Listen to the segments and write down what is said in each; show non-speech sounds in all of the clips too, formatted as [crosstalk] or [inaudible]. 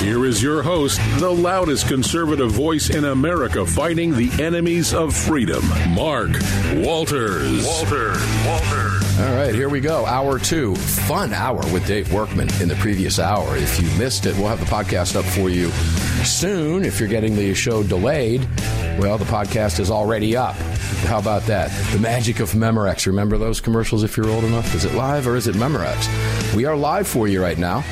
Here is your host, the loudest conservative voice in America fighting the enemies of freedom, Mark Walters. Walters. Walters. All right, here we go. Hour two. Fun hour with Dave Workman in the previous hour. If you missed it, we'll have the podcast up for you soon. If you're getting the show delayed, well, the podcast is already up. How about that? The magic of Memorex. Remember those commercials if you're old enough? Is it live or is it Memorex? We are live for you right now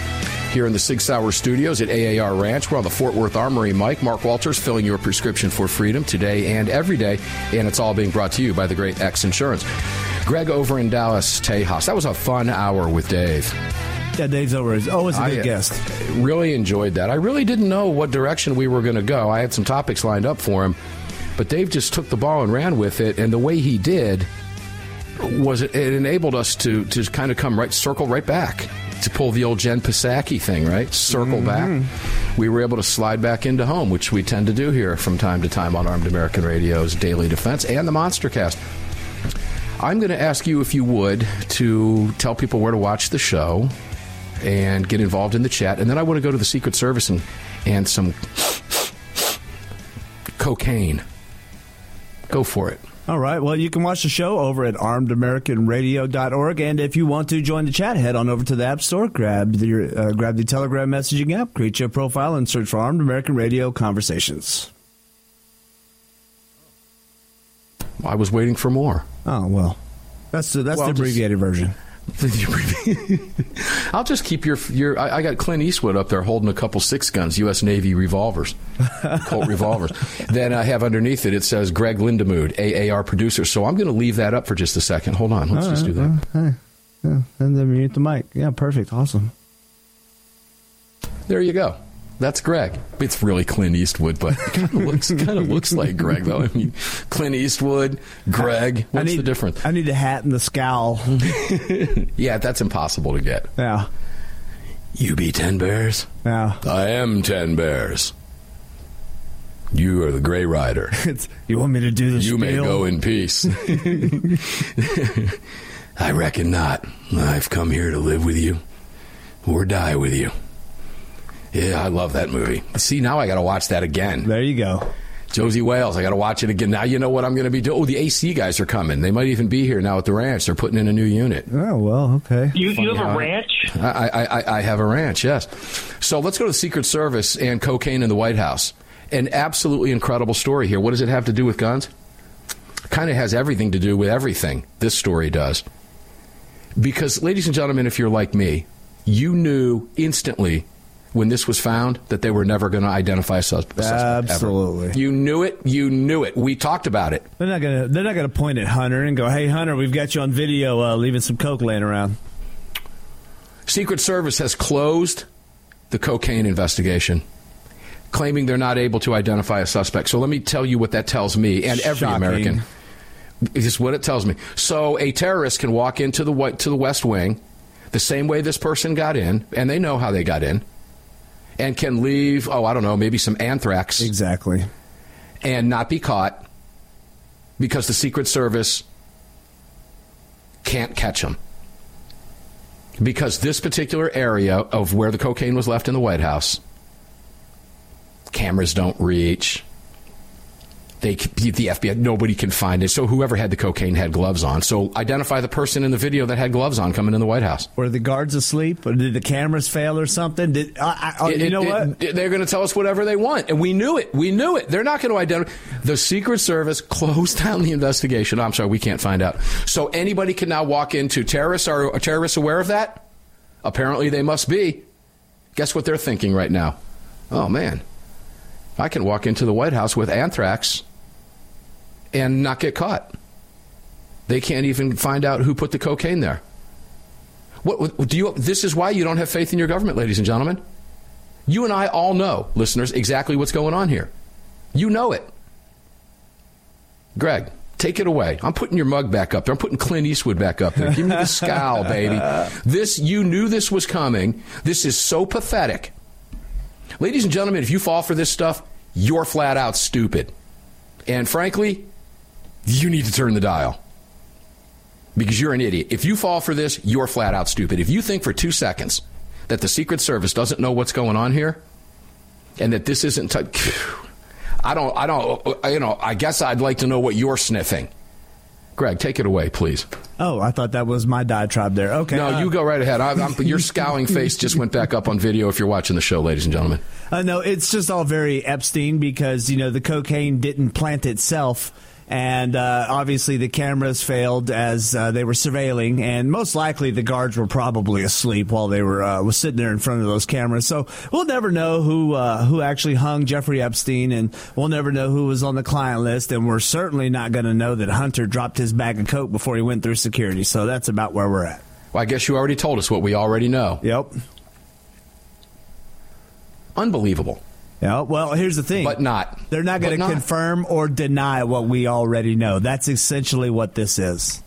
here in the Sig Sauer studios at AAR Ranch. We're on the Fort Worth Armory. Mike, Mark Walters, filling your prescription for freedom today and every day. And it's all being brought to you by the great X Insurance. Greg over in Dallas, Tejas. That was a fun hour with Dave. Yeah, Dave's over is always a good I, uh, guest. Really enjoyed that. I really didn't know what direction we were going to go. I had some topics lined up for him, but Dave just took the ball and ran with it. And the way he did was it, it enabled us to to kind of come right circle right back to pull the old Jen Psaki thing, right? Circle mm-hmm. back. We were able to slide back into home, which we tend to do here from time to time on Armed American Radio's Daily Defense and the Monster Cast. I'm going to ask you if you would to tell people where to watch the show and get involved in the chat, and then I want to go to the Secret Service and and some cocaine. Go for it. All right. Well, you can watch the show over at armedamericanradio.org. And if you want to join the chat, head on over to the App Store, grab the, uh, grab the Telegram messaging app, create your profile, and search for Armed American Radio Conversations. I was waiting for more. Oh, well. That's the, that's Well, the just- abbreviated version. [laughs] I'll just keep your your. I, I got Clint Eastwood up there holding a couple six guns, U.S. Navy revolvers, Colt [laughs] revolvers. Then I have underneath it. It says Greg Lindemood, AAR producer. So I'm going to leave that up for just a second. Hold on, let's just do that. Hey. Yeah, and then mute the mic. Yeah, perfect. Awesome. There you go. That's Greg. It's really Clint Eastwood, but it kind of [laughs] looks kind of looks like Greg though. I mean, Clint Eastwood, Greg. What's need, the difference? I need the hat and the scowl. [laughs] Yeah, that's impossible to get. yeah. You be ten bears. Yeah. I am ten bears. You are the Gray Rider. [laughs] It's, you want me to do this? You may go in peace. I reckon not. I've come here to live with you or die with you. Yeah, I love that movie. See, now I got to watch that again. There you go. Josie Wales, I got to watch it again. Now you know what I'm going to be doing. Oh, the AC guys are coming. They might even be here now at the ranch. They're putting in a new unit. Oh, well, okay. You, you have a ranch? I, I, I, I have a ranch, yes. So let's go to the Secret Service and cocaine in the White House. An absolutely incredible story here. What does it have to do with guns? Kind of has everything to do with everything. This story does. Because, ladies and gentlemen, if you're like me, you knew instantly when this was found that they were never going to identify a sus- suspect. ever. Absolutely. You knew it. You knew it. We talked about it. They're not gonna. They're not gonna point at Hunter and go, "Hey, Hunter, we've got you on video uh, leaving some coke laying around." Secret Service has closed the cocaine investigation, claiming they're not able to identify a suspect. So let me tell you what that tells me and every Shocking. American. This is what it tells me. So a terrorist can walk into the White- to the West Wing, the same way this person got in, and they know how they got in, and can leave. Oh, I don't know, maybe some anthrax Exactly. and not be caught because the Secret Service can't catch them. Because this particular area of where the cocaine was left in the White House, cameras don't reach, They the FBI nobody can find it. So whoever had the cocaine had gloves on. So identify the person in the video that had gloves on coming in the White House. Were the guards asleep, or did the cameras fail, or something? Did I, I, oh, it, you know it, what? It, they're going to tell us whatever they want, and we knew it. We knew it. They're not going to identify. The Secret Service closed [laughs] down the investigation. I'm sorry, we can't find out. So anybody can now walk into terrorists. Are terrorists aware of that? Apparently, they must be. Guess what they're thinking right now? Oh man, I can walk into the White House with anthrax and not get caught. They can't even find out who put the cocaine there. What do you? This is why you don't have faith in your government, ladies and gentlemen. You and I all know, listeners, exactly what's going on here. You know it. Greg, take it away. I'm putting your mug back up there. I'm putting Clint Eastwood back up there. Give me the scowl, [laughs] baby. This you knew this was coming. This is so pathetic. Ladies and gentlemen, if you fall for this stuff, you're flat out stupid. And frankly, you need to turn the dial because you're an idiot. If you fall for this, you're flat out stupid. If you think for two seconds that the Secret Service doesn't know what's going on here and that this isn't, t- I don't, I don't, you know, I guess I'd like to know what you're sniffing. Greg, take it away, please. Oh, I thought that was my diatribe there. Okay. No, uh, you go right ahead. I'm, I'm, [laughs] your scowling face just went back up on video if you're watching the show, ladies and gentlemen. Uh, no, it's just all very Epstein because, you know, the cocaine didn't plant itself and uh, obviously the cameras failed as uh, they were surveilling, and most likely the guards were probably asleep while they were uh, was sitting there in front of those cameras. So we'll never know who uh, who actually hung Jeffrey Epstein, and we'll never know who was on the client list, and we're certainly not going to know that Hunter dropped his bag of coke before he went through security. So that's about where we're at. Well, I guess you already told us what we already know. Yep. Unbelievable. Yeah, well, here's the thing. But not. They're not going to confirm or deny what we already know. That's essentially what this is.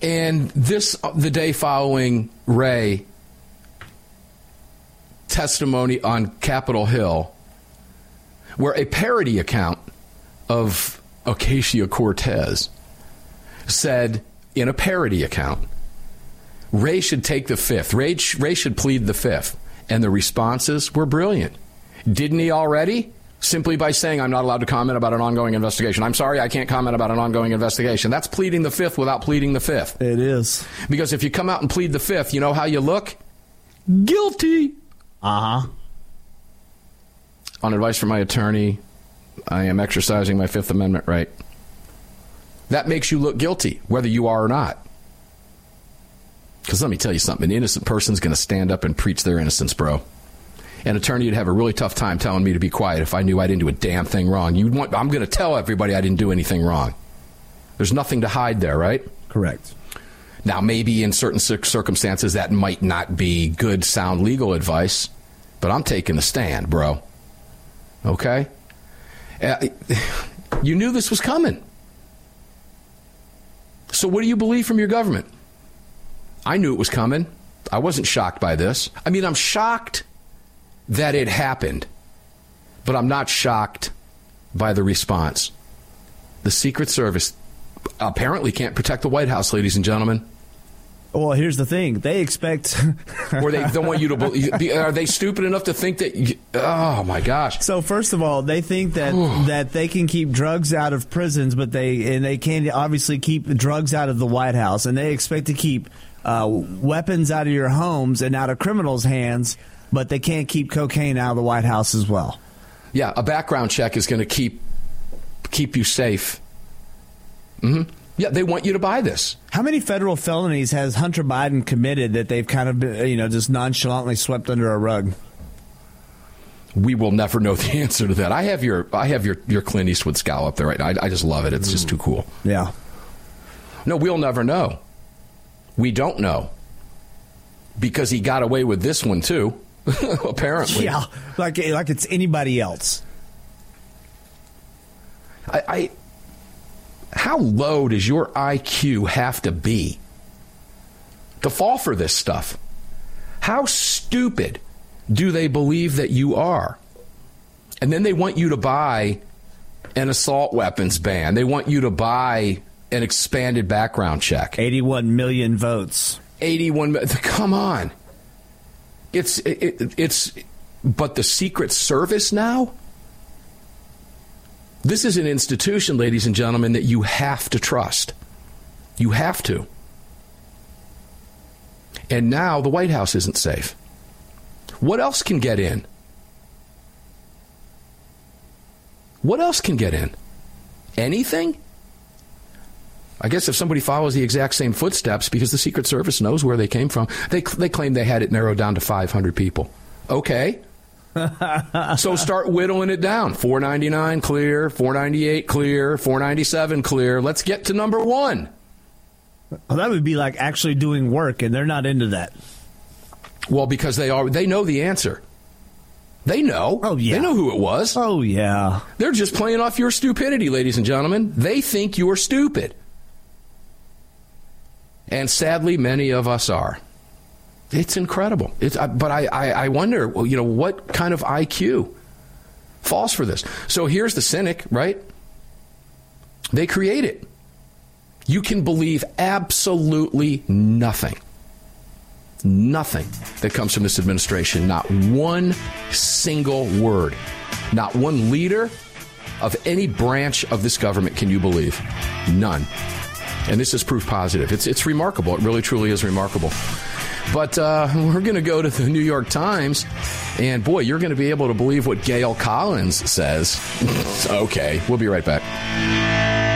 And this, uh, the day following Wray testimony on Capitol Hill, where a parody account of Ocasio Cortez said in a parody account, Wray should take the fifth. Ray, Wray should plead the fifth. And the responses were brilliant. Didn't he already? Simply by saying, I'm not allowed to comment about an ongoing investigation. I'm sorry, I can't comment about an ongoing investigation. That's pleading the fifth without pleading the fifth. It is. Because if you come out and plead the fifth, you know how you look? Guilty. Uh huh. On advice from my attorney, I am exercising my Fifth Amendment right. That makes you look guilty, whether you are or not. Because let me tell you something an innocent person's going to stand up and preach their innocence, bro an attorney would have a really tough time telling me to be quiet if I knew I didn't do a damn thing wrong. You want, I'm going to tell everybody I didn't do anything wrong. There's nothing to hide there, right? Correct. Now, maybe in certain circumstances that might not be good, sound legal advice, but I'm taking a stand, bro. Okay? Uh, [laughs] you knew this was coming. So, what do you believe from your government? I knew it was coming. I wasn't shocked by this. I mean, I'm shocked that it happened, but I'm not shocked by the response. The Secret Service apparently can't protect the White House, ladies and gentlemen. Well, here's the thing: they expect, [laughs] or they don't want you to. Be, are they stupid enough to think that? You, oh my gosh! So first of all, they think that that they can keep drugs out of prisons, but they and they can obviously keep the drugs out of the White House, and they expect to keep uh, weapons out of your homes and out of criminals' hands but they can't keep cocaine out of the White House as well. Yeah, a background check is going to keep keep you safe. Mm-hmm. Yeah, they want you to buy this. How many federal felonies has Hunter Biden committed that they've kind of been, you know just nonchalantly swept under a rug? We will never know [laughs] the answer to that. I have your I have your your Clint Eastwood scowl up there right now. I, I just love it. It's mm. just too cool. Yeah. No, we'll never know. We don't know because he got away with this one too. [laughs] Apparently, yeah, like like it's anybody else. I, I, how low does your IQ have to be to fall for this stuff? How stupid do they believe that you are? And then they want you to buy an assault weapons ban. They want you to buy an expanded background check. 81 million votes. 81 [laughs] come on. It's it, it's but the Secret Service now This is an institution, ladies and gentlemen, that you have to trust. You have to. And now the White House isn't safe. What else can get in? What else can get in? Anything? I guess if somebody follows the exact same footsteps, because the Secret Service knows where they came from, they, they claim they had it narrowed down to 500 people. Okay. [laughs] so start whittling it down. 499 clear, 498 clear, 497 clear. Let's get to number one. Well, that would be like actually doing work, and they're not into that. Well, because they are, they know the answer. They know. Oh, yeah. They know who it was. Oh, yeah. They're just playing off your stupidity, ladies and gentlemen. They think you're stupid. And sadly, many of us are. It's incredible. It's, but I, I, I wonder, you know, what kind of IQ falls for this? So here's the cynic, right? They create it. You can believe absolutely nothing. Nothing that comes from this administration. Not one single word. Not one leader of any branch of this government can you believe. None. And this is proof positive. It's, it's remarkable. It really, truly is remarkable. But uh, [laughs] we're going to go to the New York Times, and boy, you're going to be able to believe what Gail Collins says. [laughs] okay, we'll be right back.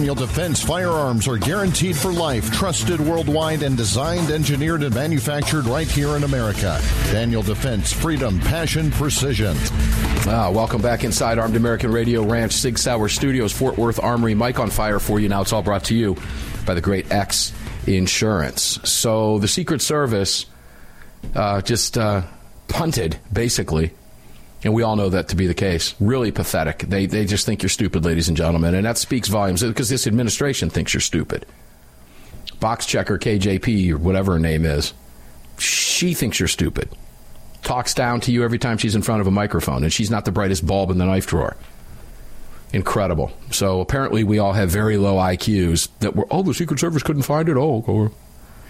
Daniel Defense firearms are guaranteed for life, trusted worldwide, and designed, engineered, and manufactured right here in America. Daniel Defense, freedom, passion, precision. Ah, welcome back inside Armed American Radio Ranch, Sig Sauer Studios, Fort Worth Armory. Mike on fire for you now. It's all brought to you by the great X Insurance. So the Secret Service uh, just uh, punted, basically, and we all know that to be the case. Really pathetic. They, they just think you're stupid, ladies and gentlemen. And that speaks volumes because this administration thinks you're stupid. Box checker KJP, or whatever her name is, she thinks you're stupid. Talks down to you every time she's in front of a microphone, and she's not the brightest bulb in the knife drawer. Incredible. So apparently, we all have very low IQs that were, oh, the Secret Service couldn't find it. Oh.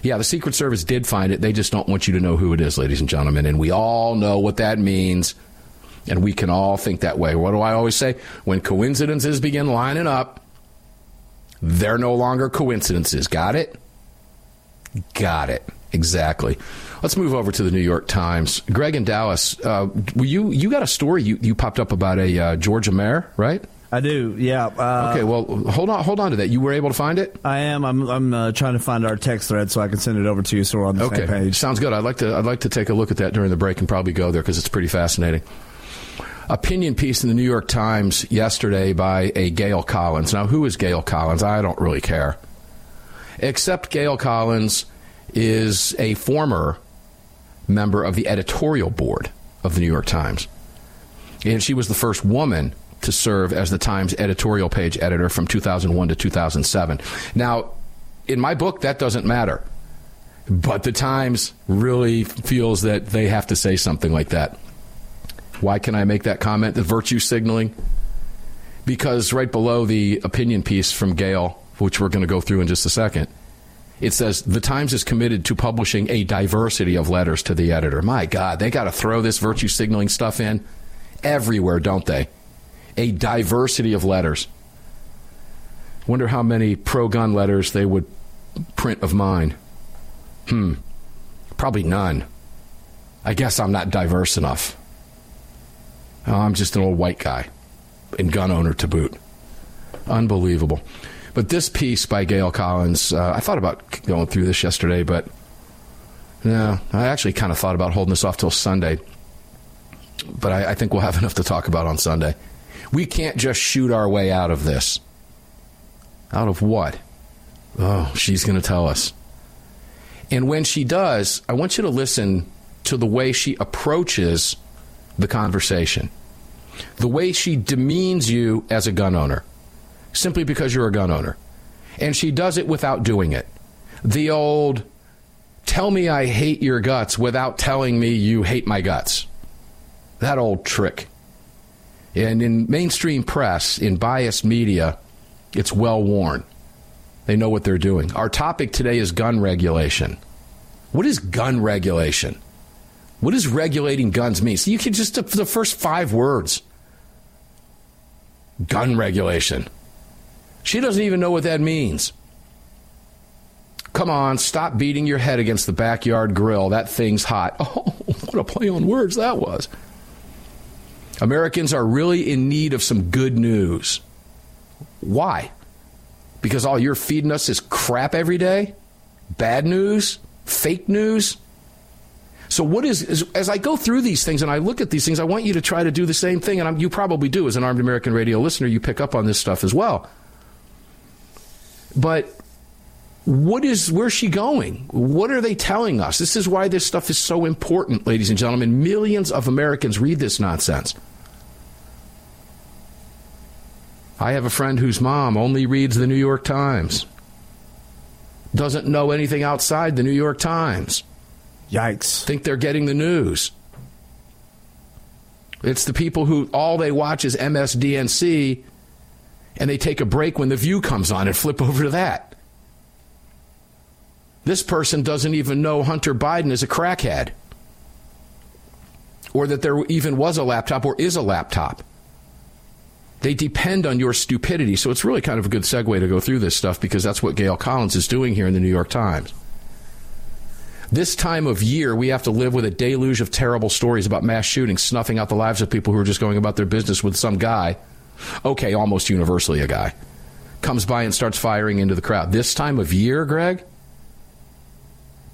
Yeah, the Secret Service did find it. They just don't want you to know who it is, ladies and gentlemen. And we all know what that means. And we can all think that way. What do I always say? When coincidences begin lining up, they're no longer coincidences. Got it? Got it. Exactly. Let's move over to the New York Times. Greg in Dallas, uh, you you got a story you, you popped up about a uh, Georgia mayor, right? I do, yeah. Uh, okay, well, hold on, hold on to that. You were able to find it? I am. I'm, I'm uh, trying to find our text thread so I can send it over to you, so we're on the okay. same page. Sounds good. I'd like to. I'd like to take a look at that during the break and probably go there because it's pretty fascinating. Opinion piece in the New York Times yesterday by a Gail Collins. Now, who is Gail Collins? I don't really care, except Gail Collins is a former member of the editorial board of the New York Times, and she was the first woman to serve as the Times editorial page editor from 2001 to 2007. Now, in my book, that doesn't matter. But the Times really feels that they have to say something like that. Why can I make that comment? The virtue signaling? Because right below the opinion piece from Gail, which we're going to go through in just a second, it says the Times is committed to publishing a diversity of letters to the editor. My God, they got to throw this virtue signaling stuff in everywhere, don't they? A diversity of letters. Wonder how many pro gun letters they would print of mine. Hmm. Probably none. I guess I'm not diverse enough. Oh, I'm just an old white guy and gun owner to boot. Unbelievable. But this piece by Gail Collins, uh, I thought about going through this yesterday, but no, I actually kind of thought about holding this off till Sunday. But I, I think we'll have [laughs] enough to talk about on Sunday. We can't just shoot our way out of this. Out of what? Oh, she's going to tell us. And when she does, I want you to listen to the way she approaches the conversation, the way she demeans you as a gun owner, simply because you're a gun owner. And she does it without doing it. The old, tell me I hate your guts without telling me you hate my guts. That old trick. And in mainstream press, in biased media, it's well worn. They know what they're doing. Our topic today is gun regulation. What is gun regulation? What does regulating guns mean? So you can just, the first five words gun regulation. She doesn't even know what that means. Come on, stop beating your head against the backyard grill. That thing's hot. [laughs] Oh, what a play on words that was. Americans are really in need of some good news. Why? Because all you're feeding us is crap every day? Bad news? fake news. So, what is, as I go through these things and I look at these things, I want you to try to do the same thing. And I'm, you probably do as an Armed American Radio listener, you pick up on this stuff as well. But what is, where's she going? What are they telling us? This is why this stuff is so important, ladies and gentlemen. Millions of Americans read this nonsense. I have a friend whose mom only reads the New York Times, doesn't know anything outside the New York Times. Yikes. Think they're getting the news. It's the people who all they watch is MSDNC and they take a break when The View comes on and flip [laughs] over to that. This person doesn't even know Hunter Biden is a crackhead or that there even was a laptop or is a laptop. They depend on your stupidity. So it's really kind of a good segue to go through this stuff because that's what Gail Collins is doing here in the New York Times. This time of year, we have to live with a deluge of terrible stories about mass shootings, snuffing out the lives of people who are just going about their business with some guy, okay, almost universally a guy, comes by and starts firing into the crowd. This time of year, Greg?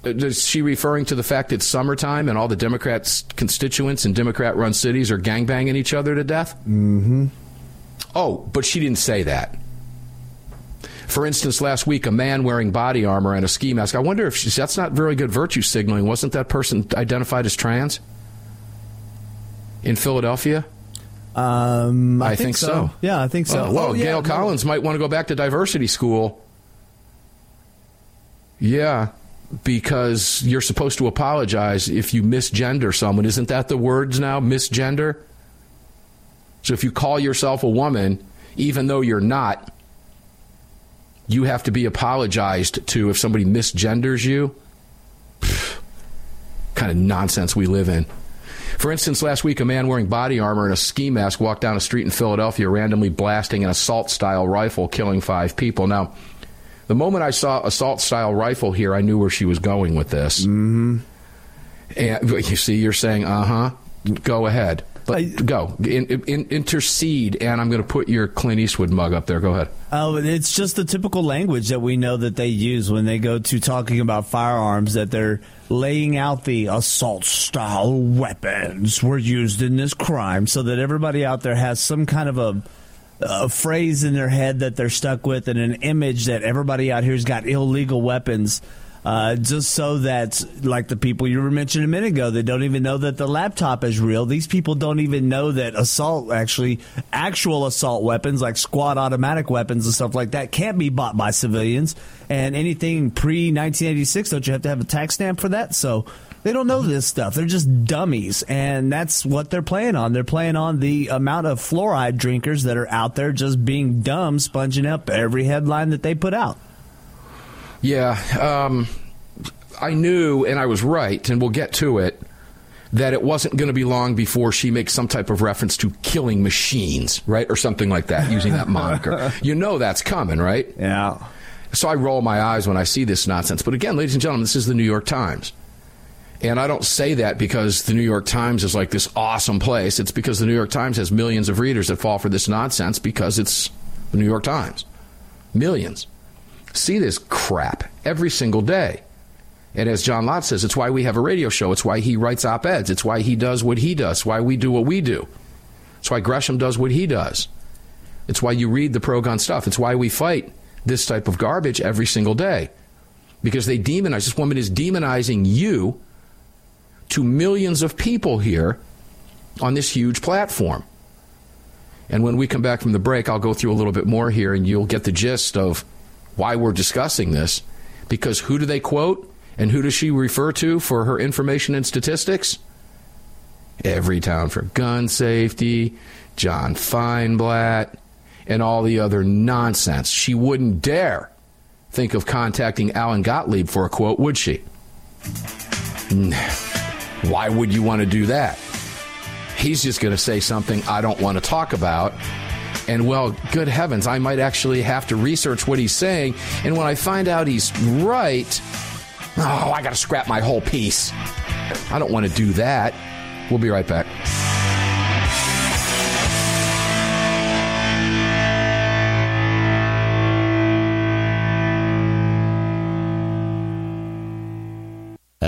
Uh, is she referring to the fact it's summertime and all the Democrats' constituents in Democrat run cities are gangbanging each other to death? Mm-hmm. Oh, but she didn't say that. For instance, last week, a man wearing body armor and a ski mask. I wonder if that's not very good virtue signaling. Wasn't that person identified as trans in Philadelphia? Um, I, I think, think so. so. Yeah, I think so. Oh, well, Oh, yeah, Gail no. Collins might want to go back to diversity school. Yeah, because you're supposed to apologize if you misgender someone. Isn't that the words now? Misgender? So if you call yourself a woman, even though you're not, you have to be apologized to if somebody misgenders you. Pfft, kind of nonsense we live in. For instance, last week, a man wearing body armor and a ski mask walked down a street in Philadelphia, randomly blasting an assault style rifle, killing five people. Now, the moment I saw assault style rifle here, I knew where she was going with this. Mm-hmm. And you see, you're saying, uh huh. Go ahead. But I- go. In, in, intercede, and I'm going to put your Clint Eastwood mug up there. Go ahead. Oh, it's just the typical language that we know that they use when they go to talking about firearms. That they're laying out the assault style weapons were used in this crime, so that everybody out there has some kind of a, a phrase in their head that they're stuck with, and an image that everybody out here's got illegal weapons. Uh, just so that, like the people you were mentioning a minute ago, they don't even know that the laptop is real. These people don't even know that assault, actually, actual assault weapons like squad automatic weapons and stuff like that can't be bought by civilians. And anything pre 1986, don't you have to have a tax stamp for that? So they don't know this stuff. They're just dummies. And that's what they're playing on. They're playing on the amount of fluoride drinkers that are out there just being dumb, sponging up every headline that they put out. Yeah, um, I knew, and I was right, and we'll get to it, that it wasn't going to be long before she makes some type of reference to killing machines, right? Or something like that, using that moniker. [laughs] You know that's coming, right? Yeah. So I roll my eyes when I see this nonsense. But again, ladies and gentlemen, this is the New York Times. And I don't say that because the New York Times is like this awesome place. It's because the New York Times has millions of readers that fall for this nonsense because it's the New York Times. Millions. See this crap every single day. And as John Lott says, it's why we have a radio show. It's why he writes op eds. It's why he does what he does. It's why we do what we do. It's why Gresham does what he does. It's why you read the pro gun stuff. It's why we fight this type of garbage every single day. Because they demonize, this woman is demonizing you to millions of people here on this huge platform. And when we come back from the break, I'll go through a little bit more here and you'll get the gist of why we're discussing this. Because who do they quote and who does she refer to for her information and statistics? Everytown for gun safety, John Feinblatt, and all the other nonsense. She wouldn't dare think of contacting Alan Gottlieb for a quote, would she? Why would you want to do that? He's just going to say something I don't want to talk about. And well, good heavens, I might actually have to research what he's saying. And when I find out he's right, oh, I got to scrap my whole piece. I don't want to do that. We'll be right back.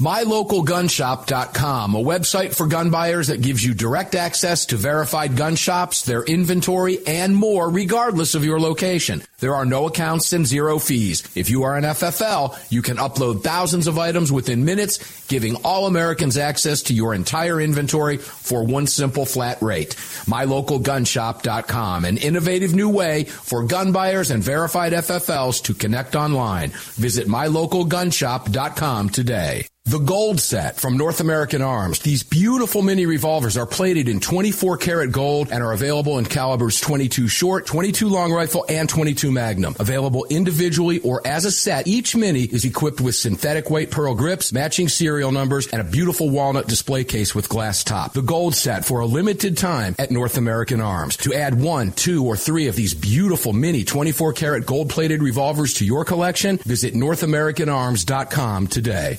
MyLocalGunShop.com, a website for gun buyers that gives you direct access to verified gun shops, their inventory, and more, regardless of your location. There are no accounts and zero fees. If you are an FFL, you can upload thousands of items within minutes, giving all Americans access to your entire inventory for one simple flat rate. MyLocalGunShop.com, an innovative new way for gun buyers and verified FFLs to connect online. Visit MyLocalGunShop.com today. The Gold Set from North American Arms. These beautiful mini revolvers are plated in 24 karat gold and are available in calibers 22 short, 22 long rifle, and 22 magnum. Available individually or as a set, each mini is equipped with synthetic weight pearl grips, matching serial numbers, and a beautiful walnut display case with glass top. The Gold Set for a limited time at North American Arms. To add one, two, or three of these beautiful mini 24 karat gold plated revolvers to your collection, visit NorthAmericanArms.com today.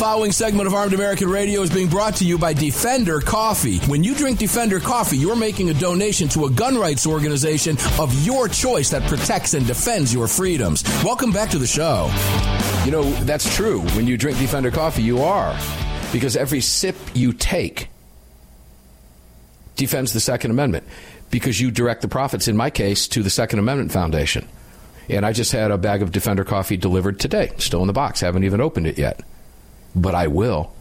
following segment of Armed American Radio is being brought to you by Defender Coffee. When you drink Defender Coffee, you're making a donation to a gun rights organization of your choice that protects and defends your freedoms. Welcome back to the show. You know, that's true. When you drink Defender Coffee, you are. Because every sip you take defends the Second Amendment. Because you direct the profits, in my case, to the Second Amendment Foundation. And I just had a bag of Defender Coffee delivered today, still in the box. Haven't even opened it yet but I will.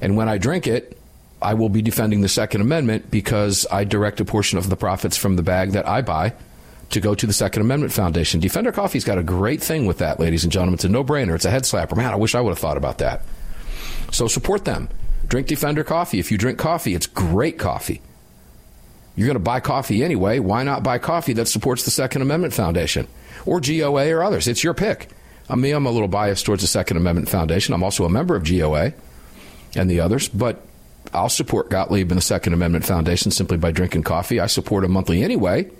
And when I drink it, I will be defending the Second Amendment because I direct a portion of the profits from the bag that I buy to go to the Second Amendment Foundation. Defender Coffee's got a great thing with that, ladies and gentlemen. It's a no brainer. It's a head slapper. Man, I wish I would have thought about that. So support them. Drink Defender coffee. If you drink coffee, it's great coffee. You're going to buy coffee anyway. Why not buy coffee that supports the Second Amendment Foundation or GOA or others? It's your pick. I mean, I'm a little biased towards the Second Amendment Foundation. I'm also a member of GOA and the others, but I'll support Gottlieb and the Second Amendment Foundation simply by drinking coffee. I support them monthly anyway.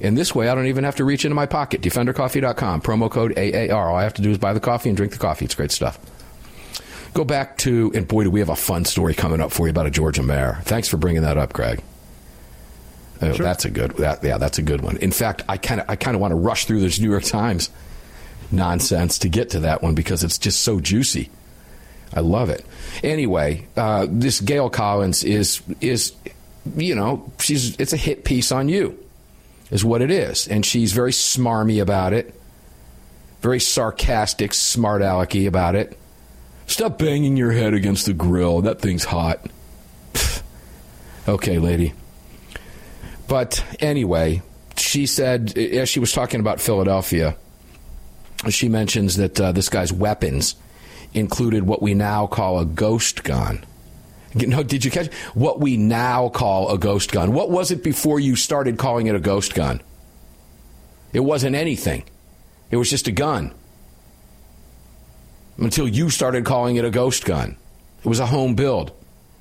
In this way, I don't even have to reach into my pocket. DefenderCoffee.com, promo code AAR. All I have to do is buy the coffee and drink the coffee. It's great stuff. Go back to, and boy, do we have a fun story coming up for you about a Georgia mayor. Thanks for bringing that up, Greg. Oh, sure. That's a good. That, yeah, that's a good one. In fact, I kind of I kind of want to rush through this New York Times nonsense to get to that one because it's just so juicy. I love it. Anyway, uh, this Gail Collins is is you know she's it's a hit piece on you, is what it is, and she's very smarmy about it, very sarcastic, smart alecky about it. Stop banging your head against the grill. That thing's hot. okay, lady. But anyway, she said, as she was talking about Philadelphia, she mentions that uh, this guy's weapons included what we now call a ghost gun. No, did you catch what we now call a ghost gun? What was it before you started calling it a ghost gun? It wasn't anything. It was just a gun. Until you started calling it a ghost gun. It was a home build.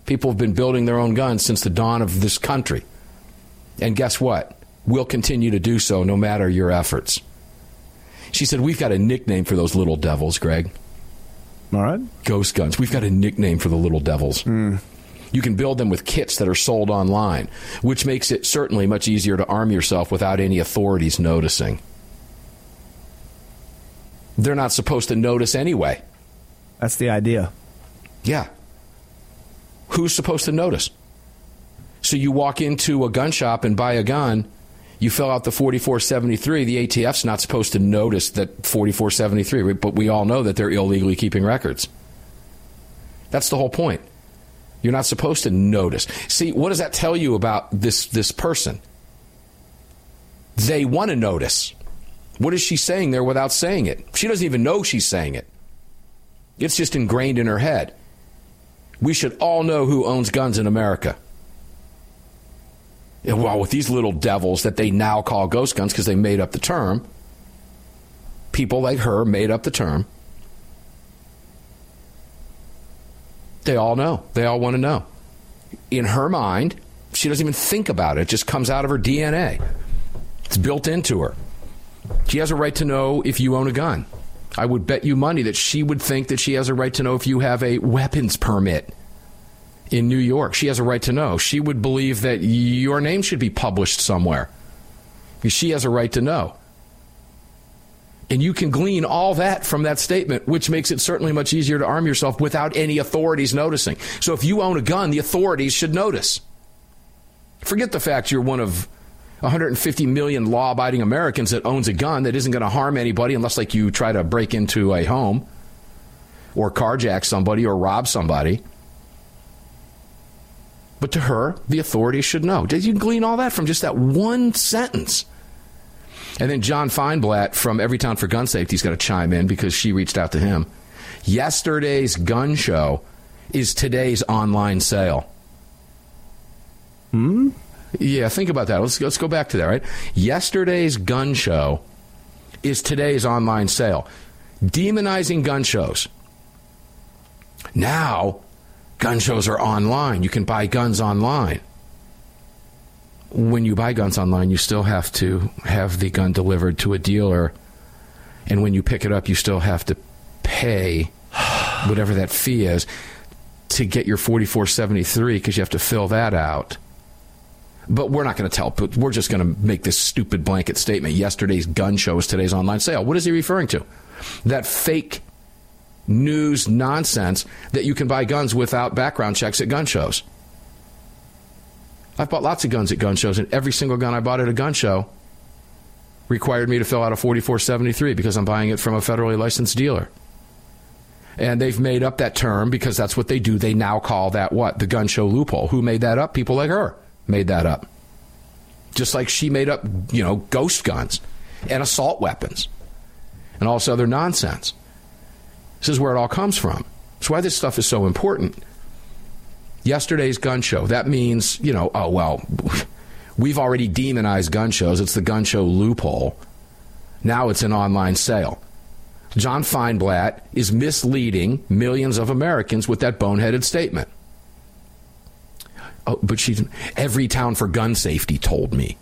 People have been building their own guns since the dawn of this country. And guess what? We'll continue to do so no matter your efforts. She said, We've got a nickname for those little devils, Greg. All right. Ghost guns. We've got a nickname for the little devils. Mm. You can build them with kits that are sold online, which makes it certainly much easier to arm yourself without any authorities noticing. They're not supposed to notice anyway. That's the idea. Yeah. Who's supposed to notice? So you walk into a gun shop and buy a gun, you fill out the 4473. The ATF's not supposed to notice that 4473, but we all know that they're illegally keeping records. That's the whole point. You're not supposed to notice. See, what does that tell you about this this person? They want to notice. What is she saying there without saying it? She doesn't even know she's saying it. It's just ingrained in her head. We should all know who owns guns in America well, with these little devils that they now call ghost guns because they made up the term, people like her made up the term. They all know. They all want to know. In her mind, she doesn't even think about it. It just comes out of her DNA. It's built into her. She has a right to know if you own a gun. I would bet you money that she would think that she has a right to know if you have a weapons permit in New York. She has a right to know. She would believe that your name should be published somewhere. She has a right to know. And you can glean all that from that statement, which makes it certainly much easier to arm yourself without any authorities noticing. So if you own a gun, the authorities should notice. Forget the fact you're one of 150 million law abiding Americans that owns a gun that isn't going to harm anybody unless like you try to break into a home or carjack somebody or rob somebody. But to her, the authorities should know. Did you glean all that from just that one sentence? And then John Feinblatt from Everytown for Gun Safety's got to chime in because she reached out to him. Yesterday's gun show is today's online sale. Hmm? Yeah, think about that. Let's, let's go back to that, right? Yesterday's gun show is today's online sale. Demonizing gun shows. Now, gun shows are online. You can buy guns online. When you buy guns online, you still have to have the gun delivered to a dealer. And when you pick it up, you still have to pay [sighs] whatever that fee is to get your 4473 because you have to fill that out. But we're not going to tell. But we're just going to make this stupid blanket statement. Yesterday's gun show is today's online sale. What is he referring to? That fake news nonsense that you can buy guns without background checks at gun shows. I've bought lots of guns at gun shows, and every single gun I bought at a gun show required me to fill out a 4473 because I'm buying it from a federally licensed dealer. And they've made up that term because that's what they do. They now call that what? The gun show loophole. Who made that up? People like her made that up. Just like she made up, you know, ghost guns and assault weapons and all this other nonsense. This is where it all comes from. That's why this stuff is so important. Yesterday's gun show. That means, you know, oh, well, [laughs] we've already demonized gun shows. It's the gun show loophole. Now it's an online sale. John Feinblatt is misleading millions of Americans with that boneheaded statement. Oh, but she's Everytown for gun safety told me.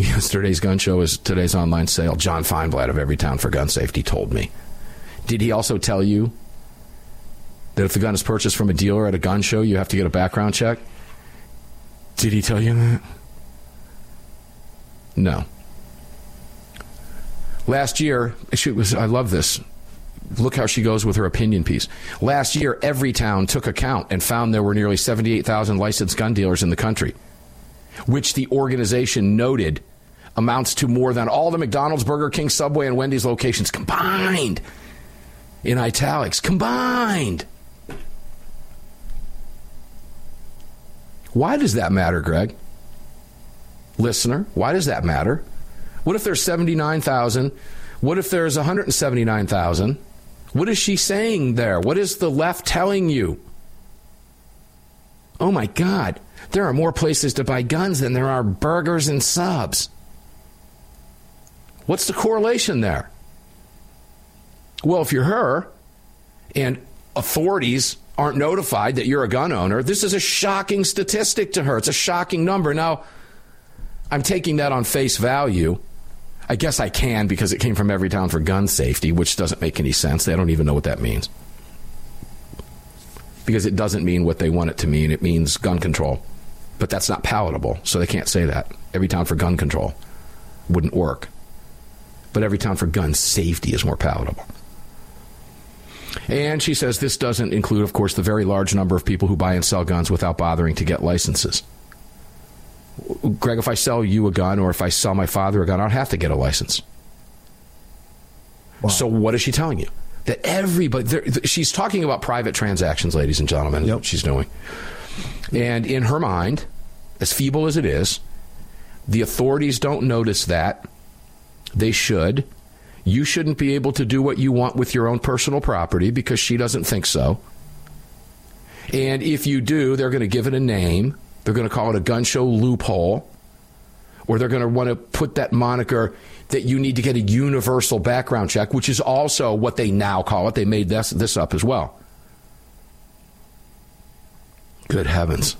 Yesterday's gun show is today's online sale. John Feinblatt of Everytown for gun safety told me. Did he also tell you that if the gun is purchased from a dealer at a gun show, you have to get a background check? Did he tell you that? No. Last year, she was, I love this. Look how she goes with her opinion piece. Last year, Everytown took account and found there were nearly 78,000 licensed gun dealers in the country, which the organization noted amounts to more than all the McDonald's, Burger King, Subway, and Wendy's locations combined. In italics, combined. Why does that matter, Greg? Listener, why does that matter? What if there's 79,000? What if there's 179,000? What is she saying there? What is the left telling you? Oh my God, there are more places to buy guns than there are burgers and subs. What's the correlation there? Well, if you're her and authorities aren't notified that you're a gun owner, this is a shocking statistic to her. It's a shocking number. Now, I'm taking that on face value. I guess I can because it came from Everytown for gun safety, which doesn't make any sense. They don't even know what that means. Because it doesn't mean what they want it to mean. It means gun control. But that's not palatable, so they can't say that. Everytown for gun control wouldn't work. But Everytown for gun safety is more palatable. And she says this doesn't include, of course, the very large number of people who buy and sell guns without bothering to get licenses. Greg, if I sell you a gun or if I sell my father a gun, I don't have to get a license. Wow. So what is she telling you? That everybody, she's talking about private transactions, ladies and gentlemen. Yep. she's doing. And in her mind, as feeble as it is, the authorities don't notice that. They should. You shouldn't be able to do what you want with your own personal property because she doesn't think so. And if you do, they're going to give it a name they're going to call it a gun show loophole, or they're going to want to put that moniker that you need to get a universal background check, which is also what they now call it. They made this, this up as well. Good heavens.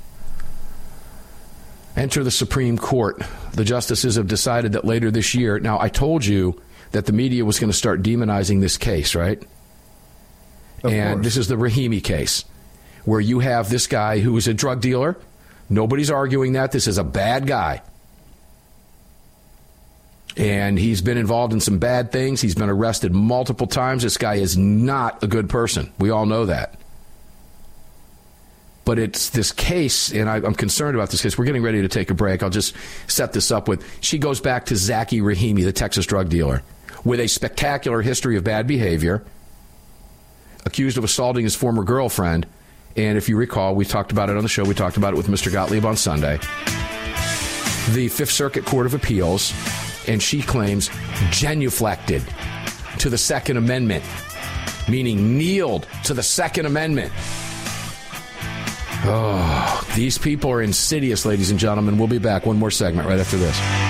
Enter the Supreme Court. The justices have decided that later this year. Now, I told you that the media was going to start demonizing this case, right? Of and course. this is the Rahimi case, where you have this guy who is a drug dealer Nobody's arguing that. This is a bad guy. And he's been involved in some bad things. He's been arrested multiple times. This guy is not a good person. We all know that. But it's this case, and I, am concerned about this case. We're getting ready to take a break. I'll just set this up with she goes back to Zackey Rahimi, the Texas drug dealer, with a spectacular history of bad behavior, accused of assaulting his former girlfriend and if you recall, we talked about it on the show. We talked about it with Mr. Gottlieb on Sunday. The Fifth Circuit Court of Appeals, and she claims genuflected to the Second Amendment, meaning kneeled to the Second Amendment. Oh, these people are insidious, ladies and gentlemen. We'll be back. One more segment right after this.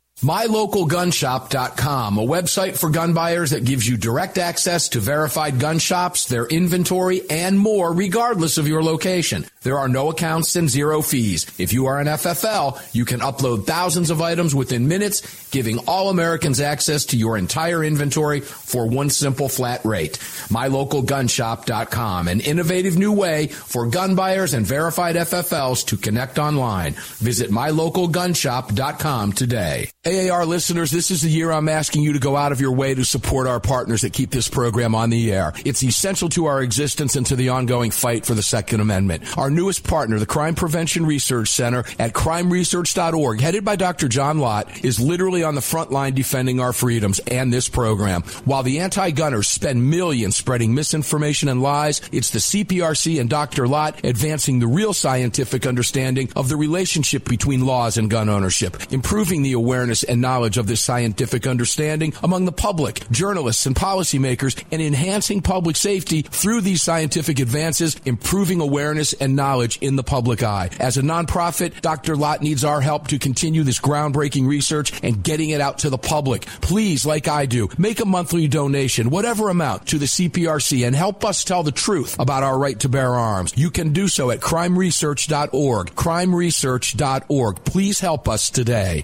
MyLocalGunShop.com, a website for gun buyers that gives you direct access to verified gun shops, their inventory, and more, regardless of your location. There are no accounts and zero fees. If you are an FFL, you can upload thousands of items within minutes, giving all Americans access to your entire inventory for one simple flat rate. MyLocalGunShop.com, an innovative new way for gun buyers and verified FFLs to connect online. Visit MyLocalGunShop.com today. AAR listeners, this is the year I'm asking you to go out of your way to support our partners that keep this program on the air. It's essential to our existence and to the ongoing fight for the Second Amendment. Our newest partner, the Crime Prevention Research Center at crimeresearch.org, headed by Dr. John Lott, is literally on the front line defending our freedoms and this program. While the anti-gunners spend millions spreading misinformation and lies, it's the CPRC and Dr. Lott advancing the real scientific understanding of the relationship between laws and gun ownership, improving the awareness and knowledge of this scientific understanding among the public, journalists, and policymakers, and enhancing public safety through these scientific advances, improving awareness and knowledge in the public eye. As a nonprofit, Dr. Lott needs our help to continue this groundbreaking research and getting it out to the public. Please, like I do, make a monthly donation, whatever amount, to the CPRC and help us tell the truth about our right to bear arms. You can do so at crimeresearch.org. Crimeresearch.org. Please help us today.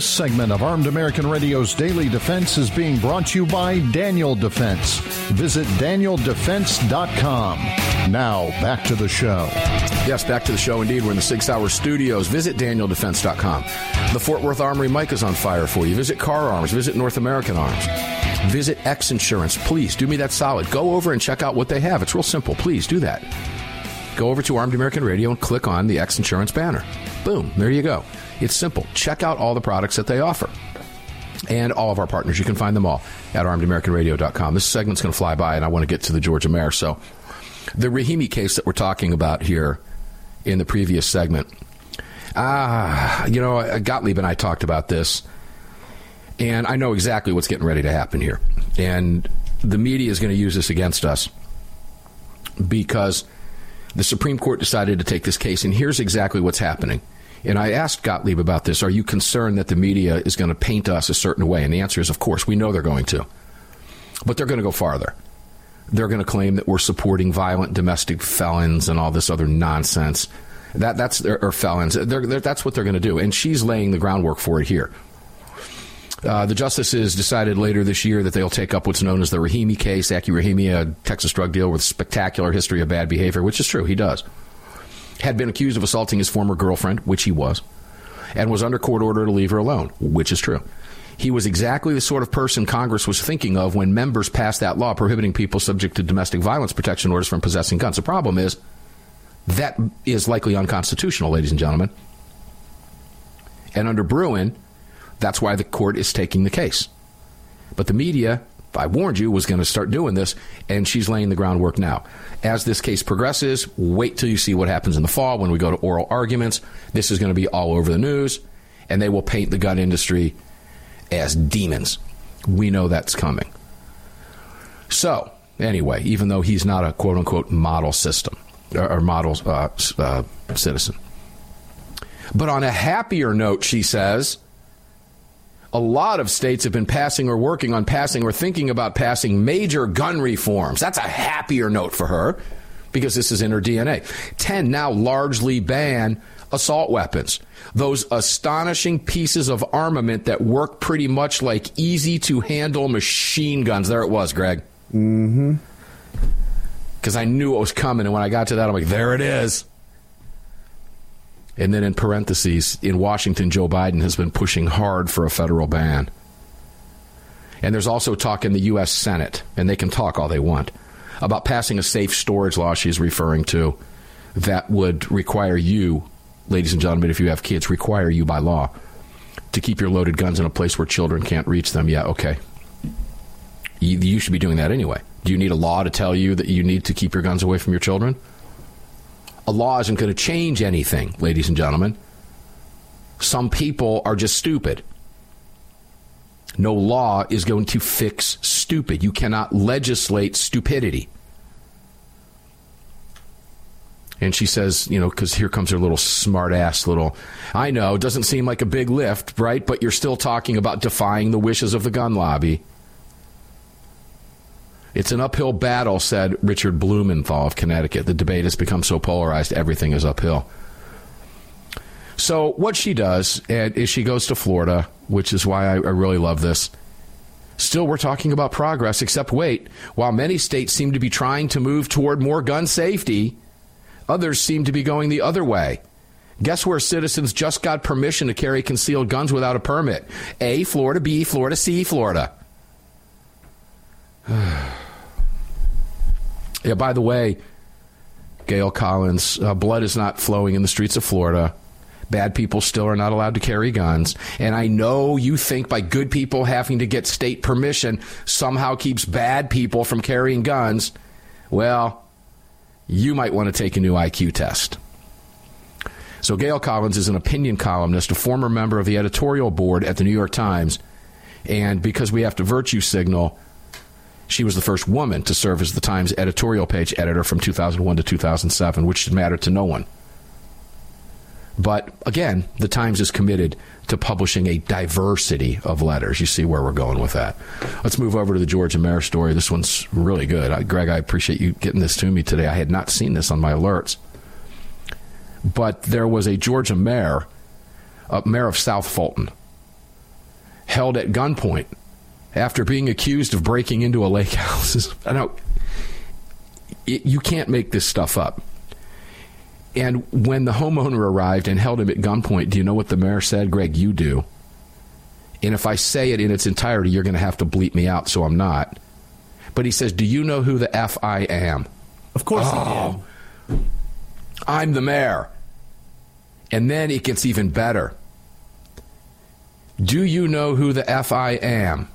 This segment of Armed American Radio's Daily Defense is being brought to you by Daniel Defense. Visit danieldefense.com. Now, back to the show. Yes, back to the show indeed. We're in the six hour studios. Visit danieldefense.com. The Fort Worth Armory mic is on fire for you. Visit Kahr Arms. Visit North American Arms. Visit X Insurance. Please do me that solid. Go over and check out what they have. It's real simple. Please do that. Go over to Armed American Radio and click on the X Insurance banner. Boom, there you go. It's simple. Check out all the products that they offer. And all of our partners. You can find them all at armedamericanradio.com. This segment's going to fly by, and I want to get to the Georgia mayor. So, the Rahimi case that we're talking about here in the previous segment. Ah, you know, Gottlieb and I talked about this, and I know exactly what's getting ready to happen here. And the media is going to use this against us because the Supreme Court decided to take this case, and here's exactly what's happening. And I asked Gottlieb about this. Are you concerned that the media is going to paint us a certain way? And the answer is, of course, we know they're going to. But they're going to go farther. They're going to claim that we're supporting violent domestic felons and all this other nonsense. That that's or felons. They're, they're, that's what they're going to do. And she's laying the groundwork for it here. Uh, the justices decided later this year that they'll take up what's known as the Rahimi case. Aki Rahimi, a Texas drug dealer with spectacular history of bad behavior, which is true, he does. Had been accused of assaulting his former girlfriend, which he was, and was under court order to leave her alone, which is true. He was exactly the sort of person Congress was thinking of when members passed that law prohibiting people subject to domestic violence protection orders from possessing guns. The problem is that is likely unconstitutional, ladies and gentlemen. And under Bruen, that's why the court is taking the case. But the media, I warned you, was going to start doing this, and she's laying the groundwork now. As this case progresses, wait till you see what happens in the fall when we go to oral arguments. This is going to be all over the news, and they will paint the gun industry as demons. We know that's coming. So, anyway, even though he's not a quote unquote model system or, model uh, uh, citizen. But on a happier note, she says, a lot of states have been passing or working on passing or thinking about passing major gun reforms. That's a happier note for her because this is in her DNA. 10 now largely ban assault weapons. Those astonishing pieces of armament that work pretty much like easy to handle machine guns. There it was, Greg. Mm hmm. Because I knew it was coming. And when I got to that, I'm like, there it is. And then in parentheses, in Washington, Joe Biden has been pushing hard for a federal ban. And there's also talk in the U.S. Senate, and they can talk all they want, about passing a safe storage law she's referring to that would require you, ladies and gentlemen, if you have kids, require you by law to keep your loaded guns in a place where children can't reach them. Yeah, okay. You, you should be doing that anyway. Do you need a law to tell you that you need to keep your guns away from your children? A law isn't going to change anything, ladies and gentlemen. Some people are just stupid. No law is going to fix stupid. You cannot legislate stupidity. And she says, you know, because here comes her little smart ass little. I know, doesn't seem like a big lift, right? But you're still talking about defying the wishes of the gun lobby. It's an uphill battle, said Richard Blumenthal of Connecticut. The debate has become so polarized, everything is uphill. So, what she does is she goes to Florida, which is why I, really love this. Still, we're talking about progress, except wait, while many states seem to be trying to move toward more gun safety, others seem to be going the other way. Guess where citizens just got permission to carry concealed guns without a permit? A, Florida, B, Florida, C, Florida. [sighs] yeah, by the way, Gail Collins, uh, blood is not flowing in the streets of Florida. Bad people still are not allowed to carry guns. And I know you think by good people having to get state permission somehow keeps bad people from carrying guns. Well, you might want to take a new IQ test. So, Gail Collins is an opinion columnist, a former member of the editorial board at the New York Times. And because we have to virtue signal, she was the first woman to serve as the Times editorial page editor from 2001 to 2007, which mattered to no one. But again, the Times is committed to publishing a diversity of letters. You see where we're going with that. Let's move over to the Georgia mayor story. This one's really good. I, Greg, I appreciate you getting this to me today. I had not seen this on my alerts. But there was a Georgia mayor, a mayor of South Fulton, held at gunpoint after being accused of breaking into a lake house. [laughs] I know it, you can't make this stuff up. And when the homeowner arrived and held him at gunpoint, do you know what the mayor said? Greg, you do. And if I say it in its entirety, you're going to have to bleep me out, so I'm not. But he says, Do you know who the F I am? Of course oh, I do. I'm the mayor. And then it gets even better. Do you know who the F I am?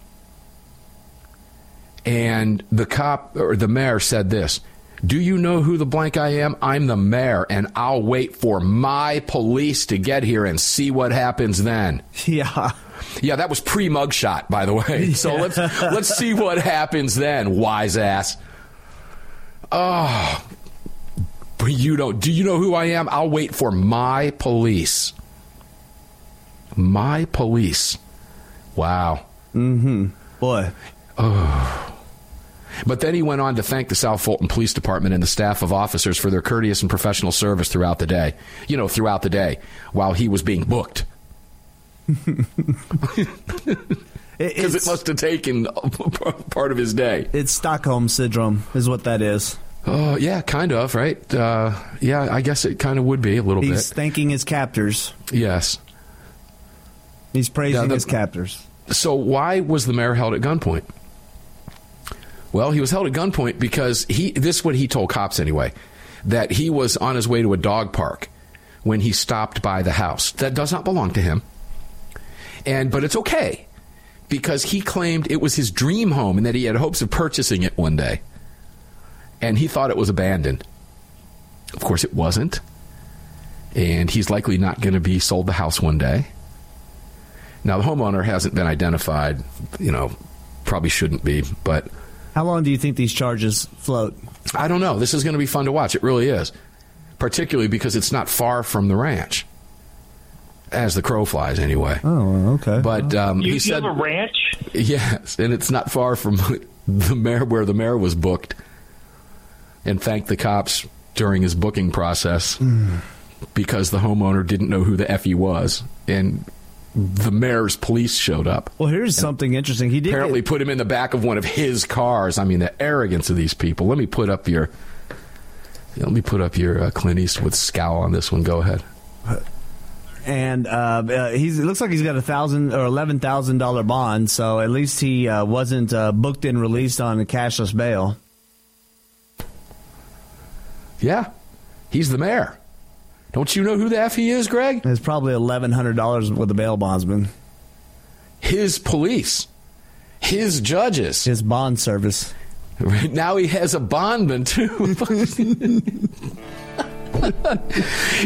And the cop or the mayor said this Do you know who the blank I am? I'm the mayor, and I'll wait for my police to get here and see what happens then. Yeah. Yeah, that was pre mugshot, by the way. [laughs] So let's let's see what happens then, wise ass. Oh, but you don't. Do you know who I am? I'll wait for my police. My police. Wow. Mm-hmm. Boy. Oh. But then he went on to thank the South Fulton Police Department and the staff of officers for their courteous and professional service throughout the day. You know, throughout the day while he was being booked. because [laughs] it must have taken [laughs] part of his day. It's Stockholm syndrome, is what that is. Oh yeah, kind of right. Uh, yeah, I guess it kind of would be a little He's bit. He's thanking his captors. Yes. He's praising Now, the- his captors. So why was the mayor held at gunpoint? Well, he was held at gunpoint because he. This is what he told cops anyway, that he was on his way to a dog park when he stopped by the house that does not belong to him. And but it's okay because he claimed it was his dream home and that he had hopes of purchasing it one day. And he thought it was abandoned. Of course, it wasn't. And he's likely not going to be sold the house one day. Now, the homeowner hasn't been identified. You know, probably shouldn't be, but How long do you think these charges float? I don't know. This is going to be fun to watch. It really is, particularly because it's not far from the ranch, as the crow flies, anyway. Oh, okay. But um, You, he you said, have a ranch? yes, and it's not far from [laughs] the mayor where the mayor was booked, and thanked the cops during his booking process because the homeowner didn't know who the f he was, and the mayor's police showed up. well, here's something interesting. He did apparently get- put him in the back of one of his cars. I mean, the arrogance of these people. Let me put up your. Let me put up your uh, Clint Eastwood scowl on this one. Go ahead. and uh, uh, he's it looks like he's got a thousand or eleven thousand dollar bond. So at least he uh, wasn't uh, booked and released on a cashless bail. Yeah, he's the mayor. Don't you know who the f he is, Greg? It's probably eleven hundred dollars with the bail bondsman. His police, his judges. His bond service. Right [laughs] now he has a bondman too. [laughs]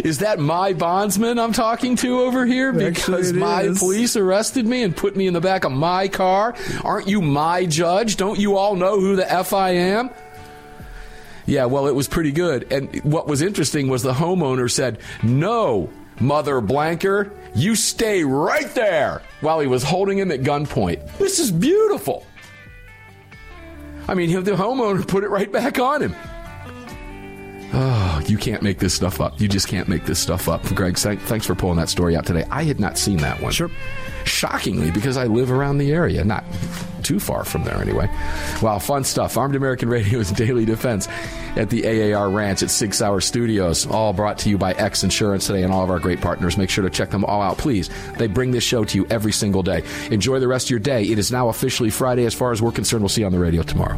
is that my bondsman I'm talking to over here? Because my is. police arrested me and put me in the back of my car. Aren't you my judge? Don't you all know who the f I am? Yeah, well, it was pretty good. And what was interesting was the homeowner said, No, Mother Blanker, you stay right there while he was holding him at gunpoint. This is beautiful. I mean, the homeowner put it right back on him. Oh, you can't make this stuff up. You just can't make this stuff up. Greg, thanks for pulling that story out today. I had not seen that one. Sure. Shockingly, because I live around the area, not too far from there anyway. Wow, fun stuff. Armed American Radio's [laughs] Daily Defense at the AAR Ranch at Six Hour Studios, all brought to you by X Insurance today and all of our great partners. Make sure to check them all out, please. They bring this show to you every single day. Enjoy the rest of your day. It is now officially Friday as far as we're concerned. We'll see you on the radio tomorrow.